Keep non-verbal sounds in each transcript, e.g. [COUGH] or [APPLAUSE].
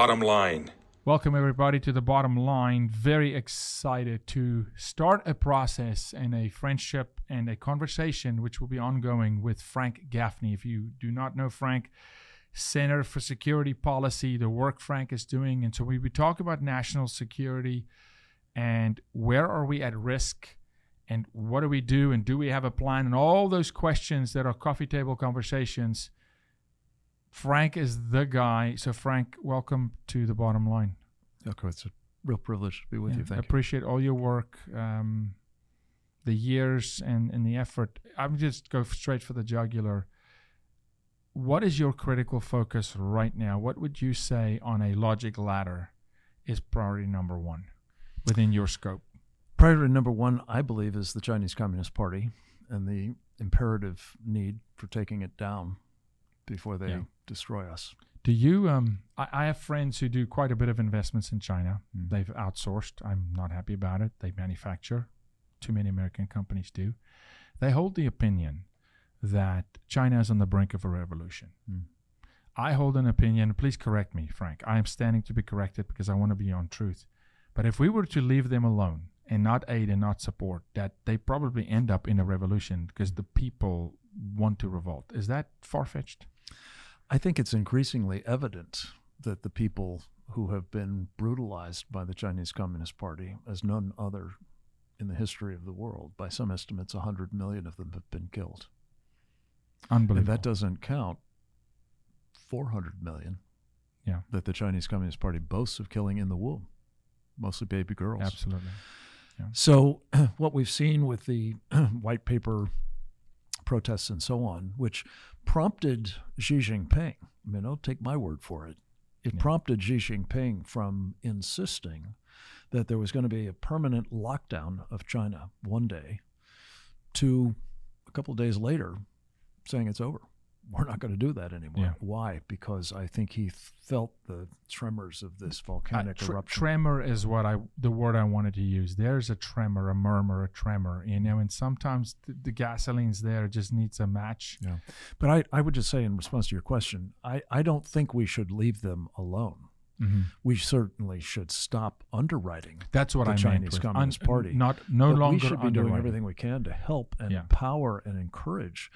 bottom line. Welcome, everybody, to the bottom line. Very excited to start a process and a friendship and a conversation which will be ongoing with Frank Gaffney. If you do not know Frank, Center for Security Policy, the work Frank is doing. And so we, we talk about national security and where are we at risk and what do we do and do we have a plan and all those questions that are coffee table conversations. Frank is the guy. So, Frank, welcome to the bottom line. Okay, it's a real privilege to be with Yeah, you. Thank you. appreciate all your work, um, the years and, and the effort. I'm just go straight for the jugular. What is your critical focus right now? What would you say on a logic ladder is priority number one within your scope? Priority number one, I believe, is the Chinese Communist Party and the imperative need for taking it down before they Yeah. destroy us. Do you? Um, I, I have friends who do quite a bit of investments in China. Mm. They've outsourced. I'm not happy about it. They manufacture. Too many American companies do. They hold the opinion that China is on the brink of a revolution. Mm. I hold an opinion. Please correct me, Frank. I am standing to be corrected because I want to be on truth. But if we were to leave them alone and not aid and not support, that they probably end up in a revolution because the people want to revolt. Is that far fetched? I think it's increasingly evident that the people who have been brutalized by the Chinese Communist Party, as none other in the history of the world, by some estimates, 100 million of them have been killed. And Unbelievable. that doesn't count 400 million Yeah. that the Chinese Communist Party boasts of killing in the womb, mostly baby girls. Absolutely. So, [CLEARS THROAT] what we've seen with the [CLEARS THROAT] white paper protests and so on, which prompted Xi Jinping, I mean, don't take my word for it, it Yeah. prompted Xi Jinping from insisting that there was going to be a permanent lockdown of China one day to a couple of days later saying it's over. We're not going to do that anymore. Yeah. Why? Because I think he felt the tremors of this volcanic Uh, tre- eruption. tremor is what I the word I wanted to use. There's a tremor, a murmur, a tremor, you know, and sometimes the, the gasoline's there, it just needs a match. Yeah. But I, I would just say, in response to your question, I, I don't think we should leave them alone. We certainly should stop underwriting That's what the I Chinese meant. Communist un- Party. Not no but longer we should be doing everything we can to help and Yeah. empower and encourage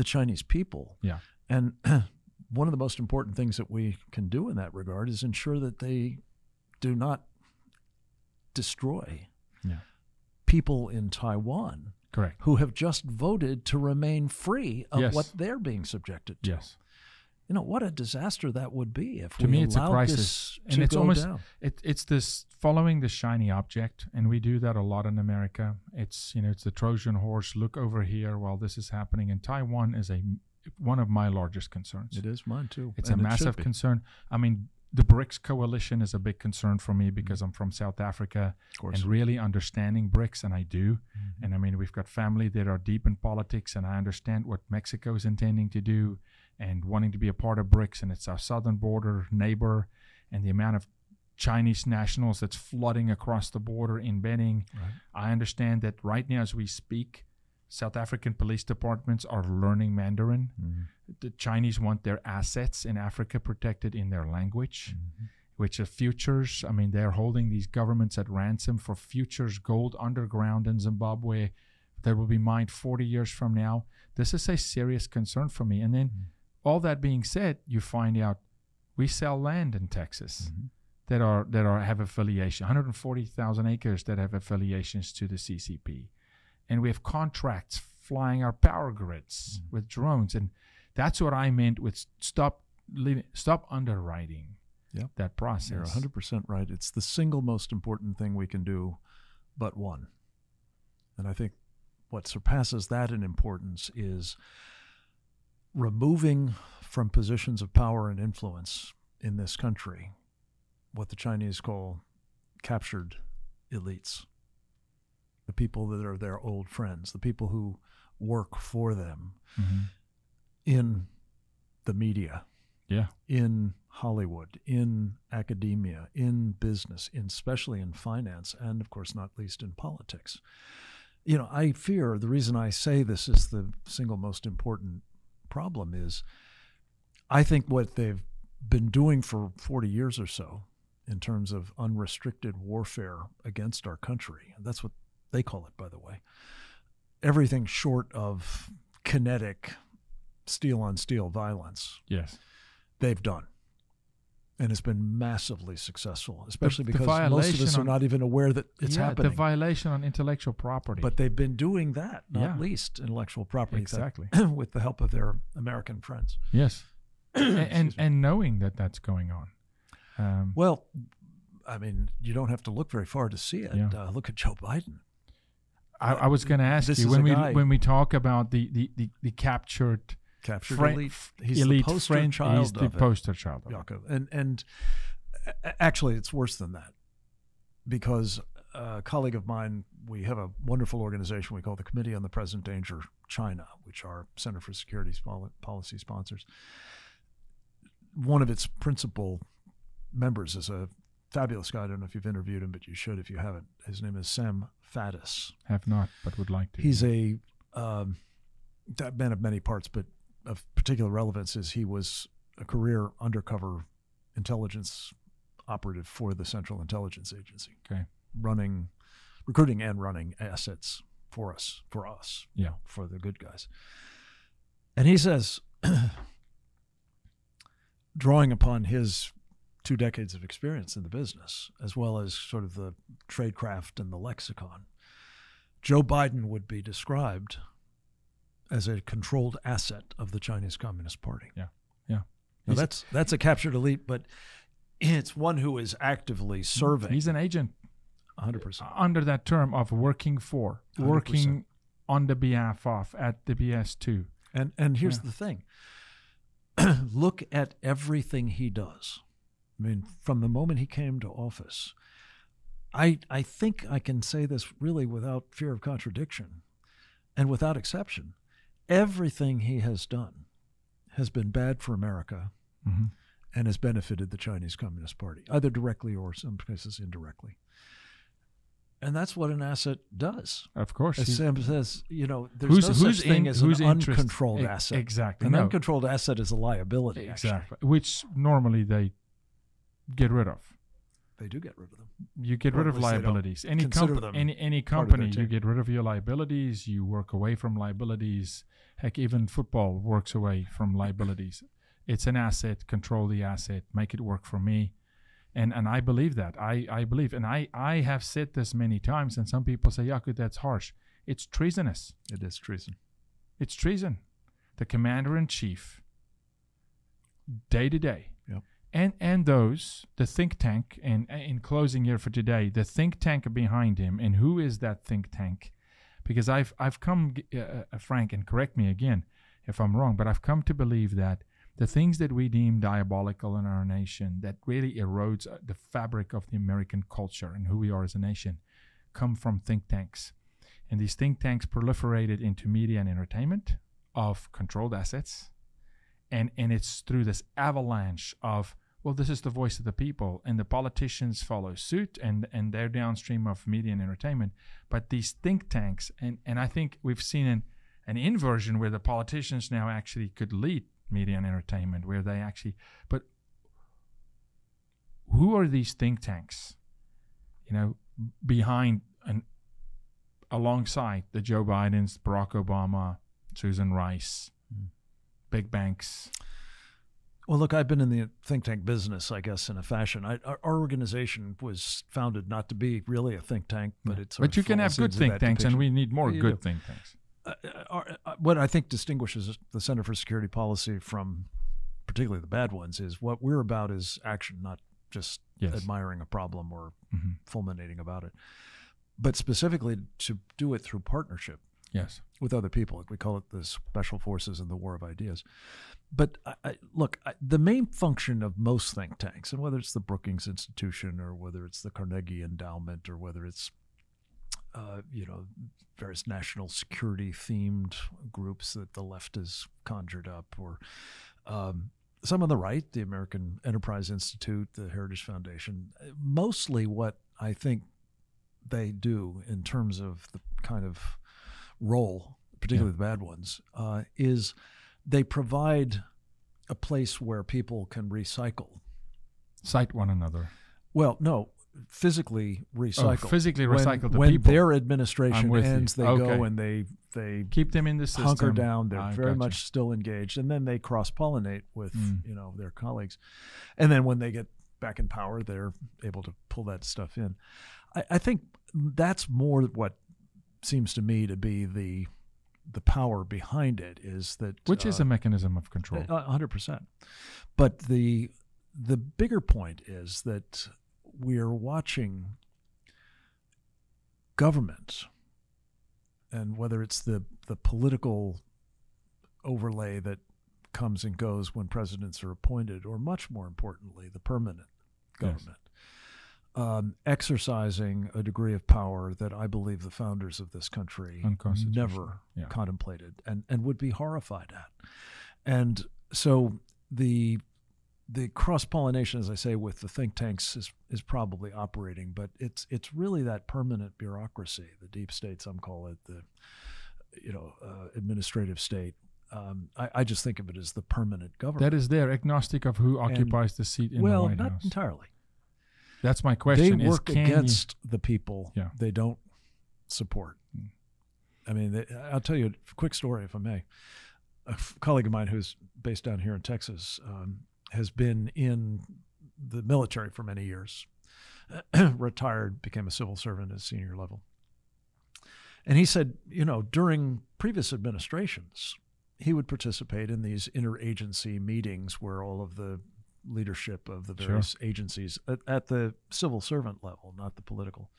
the Chinese people. Yeah. And [CLEARS THROAT] one of the most important things that we can do in that regard is ensure that they do not destroy Yeah. people in Taiwan Correct. who have just voted to remain free of Yes. what they're being subjected to. Yes. You know what a disaster that would be if To we me, it's a crisis, and to it's almost it, it's this following the shiny object, and we do that a lot in America. It's you know it's the Trojan horse. Look over here while this is happening, and Taiwan is a one of my largest concerns. It is mine too. It's and a massive concern. I mean, the BRICS coalition is a big concern for me because I'm from South Africa and really understanding BRICS, and I do. Mm-hmm. And I mean, we've got family that are deep in politics, and I understand what Mexico is intending to do and wanting to be a part of BRICS, and it's our southern border neighbor, and the amount of Chinese nationals that's flooding across the border, embedding. Right. I understand that right now, as we speak, South African police departments are learning Mandarin Mhm. The Chinese want their assets in Africa protected in their language, Mm-hmm. which are futures. I mean, they're holding these governments at ransom for futures gold underground in Zimbabwe that will be mined 40 years from now. This is a serious concern for me. And then, Mm-hmm. all that being said, you find out we sell land in Texas. Mhm. That are that are have affiliation, 140,000 acres that have affiliations to the CCP, and we have contracts flying our power grids with drones, and that's what I meant with stop leaving, stop underwriting Yep. that process. You're 100% right. It's the single most important thing we can do, but one. And I think what surpasses that in importance is removing from positions of power and influence in this country what the Chinese call captured elites. The people that are their old friends, the people who work for them Mhm. In the media, Yeah. in Hollywood, in academia, in business, in especially in finance, and of course, not least in politics. You know, I fear the reason I say this is the single most important problem is I think what they've been doing for 40 years or so in terms of unrestricted warfare against our country. And that's what they call it, by the way. Everything short of kinetic steel on steel violence, Yes. they've done. And it's been massively successful, especially the because most of us are not even aware that it's yeah, happening. The violation on intellectual property. but they've been doing that, not Yeah. least intellectual property, exactly. that- [CLEARS THROAT] with the help of their American friends. yes. [CLEARS THROAT] and and, and knowing that that's going on. Um, Well, I mean, you don't have to look very far to see it. Yeah. Uh, look at Joe Biden. I, I was going to ask This you when we guy- when we talk about the the the, the captured Captured Fran- elite. He's elite the poster French, child he's the of it, poster child. Of it. And and actually, it's worse than that because a colleague of mine, we have a wonderful organization we call the Committee on the Present Danger China, which our Center for Security Policy sponsors. One of its principal members is a fabulous guy. I don't know if you've interviewed him, but you should if you haven't. His name is Sam Faddis. Have not, but would like to. He's a um, that man of many parts, but of particular relevance is he was a career undercover intelligence operative for the Central Intelligence Agency, okay. running, recruiting and running assets for us, for us, you Yeah. know, for the good guys. And he says, [CLEARS THROAT] drawing upon his two decades of experience in the business, as well as sort of the tradecraft and the lexicon, Joe Biden would be described as a controlled asset of the Chinese Communist Party. Yeah. Yeah. Now that's that's a captured elite, but it's one who is actively serving. He's an agent 100%. under that term of working for, 100%. working on the behalf of at the BS2. And and here's Yeah. the thing. [CLEARS THROAT] Look at everything he does. I mean, from the moment he came to office, I I think I can say this really without fear of contradiction and without exception. Everything he has done has been bad for America hmm and has benefited the Chinese Communist Party, either directly or some cases indirectly. And that's what an asset does. Of course. As Sam says, you know, there's who's no who's such thing in, as who's an uncontrolled e- asset. Exactly. An no. uncontrolled asset is a liability. actually. Exactly. Which normally they get rid of. They do get rid of them. You get rid of least they don't liabilities. Any comp- them any any part of their company, you get rid of your liabilities. You work away from liabilities. Heck, even football works away from liabilities. It's an asset. Control the asset. Make it work for me. And and I believe that. I I believe. And I I have said this many times. And some people say, Jaco, that's harsh. It's treasonous. It is treason. It's treason. The commander in chief, day to day. And and those the think tank. And in closing here for today, the think tank behind him, and who is that think tank? Because I've I've come, uh, uh, Frank, and correct me again if I'm wrong, but I've come to believe that the things that we deem diabolical in our nation, that really erodes uh, the fabric of the American culture and who we are as a nation, come from think tanks. And these think tanks proliferated into media and entertainment of controlled assets. And, and it's through this avalanche of, well, this is the voice of the people, and the politicians follow suit and, and they're downstream of media and entertainment. But these think tanks, and, and I think we've seen an, an inversion where the politicians now actually could lead media and entertainment, where they actually, but who are these think tanks? You know, behind and alongside the Joe Bidens, Barack Obama, Susan Rice, Hmm. big banks. Well, look, I've been in the think tank business, I guess, in a fashion. I, our, our organization was founded not to be really a think tank, but it's. But you can have good think tanks, and we need more You good do. think tanks. uh, uh, uh, what I think distinguishes the Center for Security Policy from particularly the bad ones is what we're about is action, not just Yes. admiring a problem or Mhm. fulminating about it, but specifically to do it through partnership Yes. with other people. We call it the special forces and the war of ideas. But I, I, look, I, the main function of most think tanks, and whether it's the Brookings Institution or whether it's the Carnegie Endowment or whether it's uh, you know various national security themed groups that the left has conjured up, or um, some on the right, the American Enterprise Institute, the Heritage Foundation. Mostly, what I think they do in terms of the kind of role, particularly the bad ones, uh, is they provide a place where people can recycle. Cite one another. Well, no, physically recycle. Oh, physically when, recycle the people. when people. their administration with you. ends, they Okay. go and they they Keep them in the system. hunker down. They're I very much still engaged, and then they cross pollinate with Mm. you know their colleagues, and then when they get back in power, they're able to pull that stuff in. I, I think that's more what seems to me to be the the power behind it is that which is uh, a mechanism of control. hundred percent. But the the bigger point is that we're watching government, and whether it's the the political overlay that comes and goes when presidents are appointed, or much more importantly, the permanent government. Um, exercising a degree of power that I believe the founders of this country never Yeah. contemplated and, and would be horrified at. And so the the cross pollination, as I say, with the think tanks is is probably operating, but it's it's really that permanent bureaucracy, the deep state, some call it the you know uh, administrative state. Um, I, I just think of it as the permanent government. That is there, agnostic of who occupies the seat in well, the White House. Well, not entirely. That's my question. they work can against the people Yeah. they don't support. Mm. I mean, they, I'll tell you a quick story, if I may. A colleague of mine who's based down here in Texas um, has been in the military for many years, [CLEARS THROAT] retired, became a civil servant at senior level. And he said, you know, during previous administrations, he would participate in these interagency meetings where all of the leadership of the Sure. various agencies at, at the civil servant level, not the political,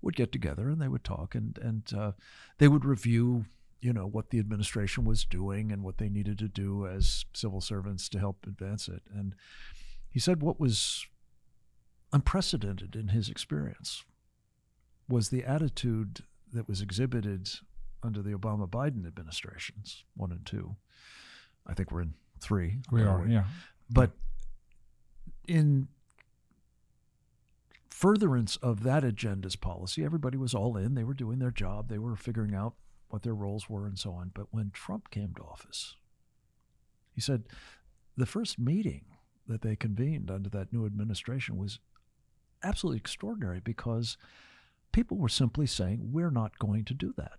would get together and they would talk and and uh, they would review, you know, what the administration was doing and what they needed to do as civil servants to help advance it. And he said what was unprecedented in his experience was the attitude that was exhibited under the Obama Biden administrations, one and two. I think we're in three. we are, yeah. but in furtherance of that agenda's policy, everybody was all in. They were doing their job. They were figuring out what their roles were and so on. But when Trump came to office, he said the first meeting that they convened under that new administration was absolutely extraordinary because people were simply saying, "We're not going to do that.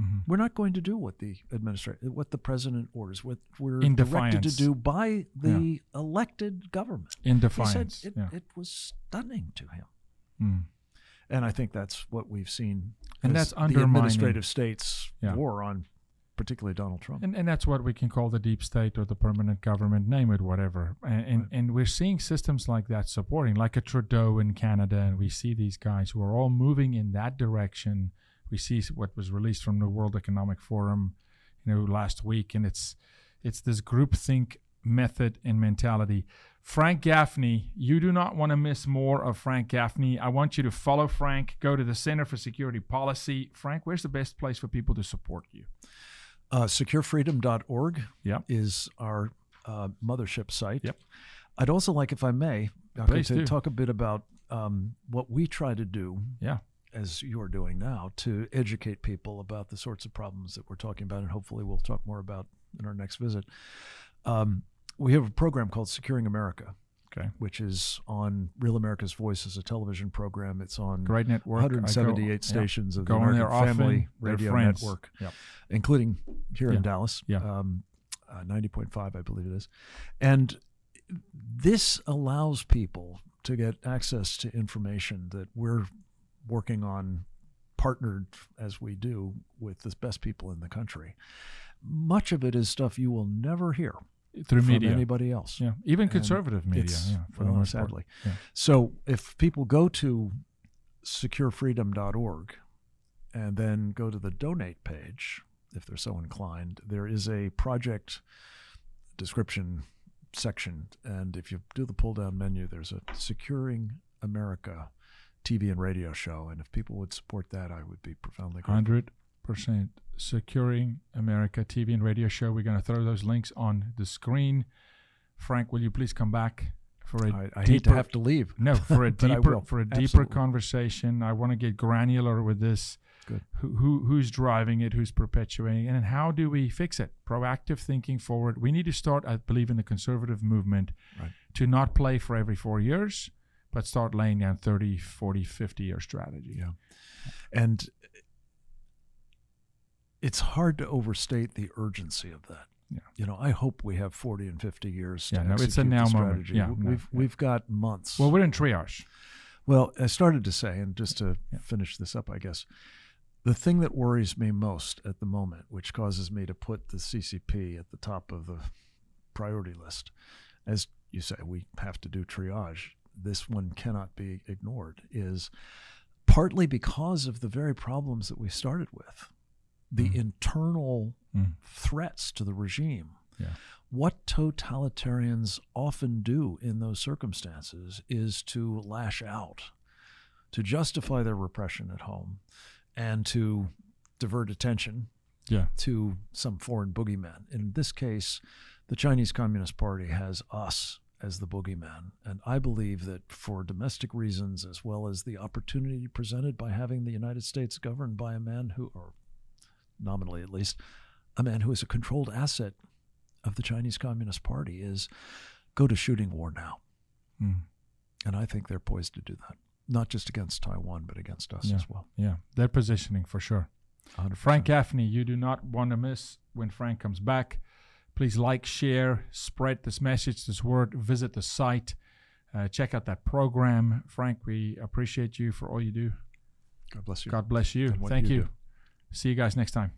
Mhm. We're not going to do what the administration, what the president orders, what we're In directed to do by the elected government." In defiance, He said it, yeah. it was stunning to him. Mm. And I think that's what we've seen. And that's the administrative states' Yeah. war on, particularly Donald Trump. And, and that's what we can call the deep state or the permanent government, name it whatever. And, and, Right. and we're seeing systems like that supporting, like a Trudeau in Canada. And we see these guys who are all moving in that direction. We see what was released from the World Economic Forum, you know, last week. And it's, it's this groupthink method and mentality. Frank Gaffney, you do not want to miss more of Frank Gaffney. I want you to follow Frank. Go to the Center for Security Policy. Frank, where's the best place for people to support you? Uh, securefreedom.org Yeah. is our uh, mothership site. Yep. I'd also like, if I may, Dr. To do. talk a bit about um, what we try to do, Yeah. As you're doing now, to educate people about the sorts of problems that we're talking about, and hopefully we'll talk more about in our next visit. Um, we have a program called Securing America, Okay. which is on Real America's Voice as a television program. It's on Great network. I go- 178 yeah. stations of the American. Family Radio. Network, Yep. including here Yeah. in Dallas, Yeah. um, uh, 90.5, I believe it is. And this allows people to get access to information that we're working on, partnered as we do with the best people in the country. Much of it is stuff you will never hear Through from media. anybody else. Yeah. Even And conservative media. It's- Yeah. For the well, most part. sadly. Yeah. So if people go to securefreedom.org and then go to the donate page, if they're so inclined, there is a project description section. And if you do the pull down menu, there's a Securing America TV and radio show. And if people would support that, I would be profoundly grateful. Hundred percent securing America TV and radio show. We're going to throw those links on the screen. Frank, will you please come back for a I, I deeper, hate to have to leave. no for a [LAUGHS] deeper for a deeper Absolutely. conversation. I want to get granular with this. Good. Who, who who's driving it? Who's perpetuating it? And how do we fix it? Proactive thinking forward. We need to start. I believe in the conservative movement Right. to not play for every four years, but start laying down 30, 40, 50 year strategy. Yeah. And it's hard to overstate the urgency of that. Yeah. You know, I hope we have 40 and 50 years to Yeah, no, it's a now moment. strategy. Yeah, We- no, we've yeah. we've got months. Well, we're in triage. Well, I started to say, and just to Yeah. finish this up, I guess, the thing that worries me most at the moment, which causes me to put the CCP at the top of the priority list, as you say, we have to do triage. This one cannot be ignored, is partly because of the very problems that we started with the Mhm. internal Mm. threats to the regime. Yeah. What totalitarians often do in those circumstances is to lash out, to justify their repression at home, and to divert attention Yeah. to some foreign boogeyman. In this case, the Chinese Communist Party has us as the boogeyman. And I believe that for domestic reasons, as well as the opportunity presented by having the United States governed by a man who, or nominally at least, a man who is a controlled asset of the Chinese Communist Party, is go to shooting war now. Mm. And I think they're poised to do that, not just against Taiwan, but against us Yeah. as well. Yeah. They're positioning for sure. 100%. Frank Gaffney, you do not want to miss when Frank comes back. Please like, share, spread this message, this word, visit the site, uh, check out that program. Frank, we appreciate you for all you do. God bless you. God bless you. Thank you you. See you guys next time.